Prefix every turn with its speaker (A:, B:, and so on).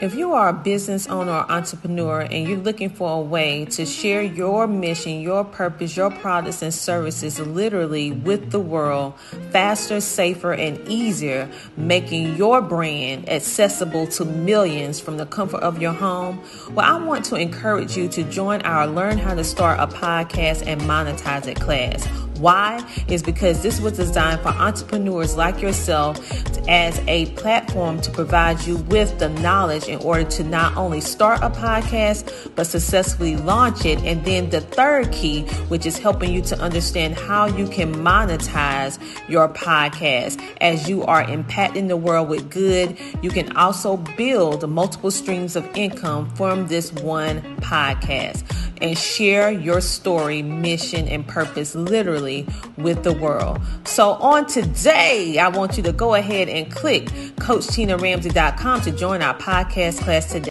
A: If you are a business owner or entrepreneur and you're looking for a way to share your mission, your purpose, your products and services literally with the world faster, safer, and easier, making your brand accessible to millions from the comfort of your home, well, I want to encourage you to join our Learn How to Start a Podcast and Monetize It class. Why? Is because this was designed for entrepreneurs like yourself as a platform to provide you with the knowledge in order to not only start a podcast, but successfully launch it. And then the third key, which is helping you to understand how you can monetize your podcast as you are impacting the world with good. You can also build multiple streams of income from this one podcast and share your story, mission, and purpose literally with the world. So, on today, I want you to go ahead and click CoachTinaRamsay.com to join our podcast class today.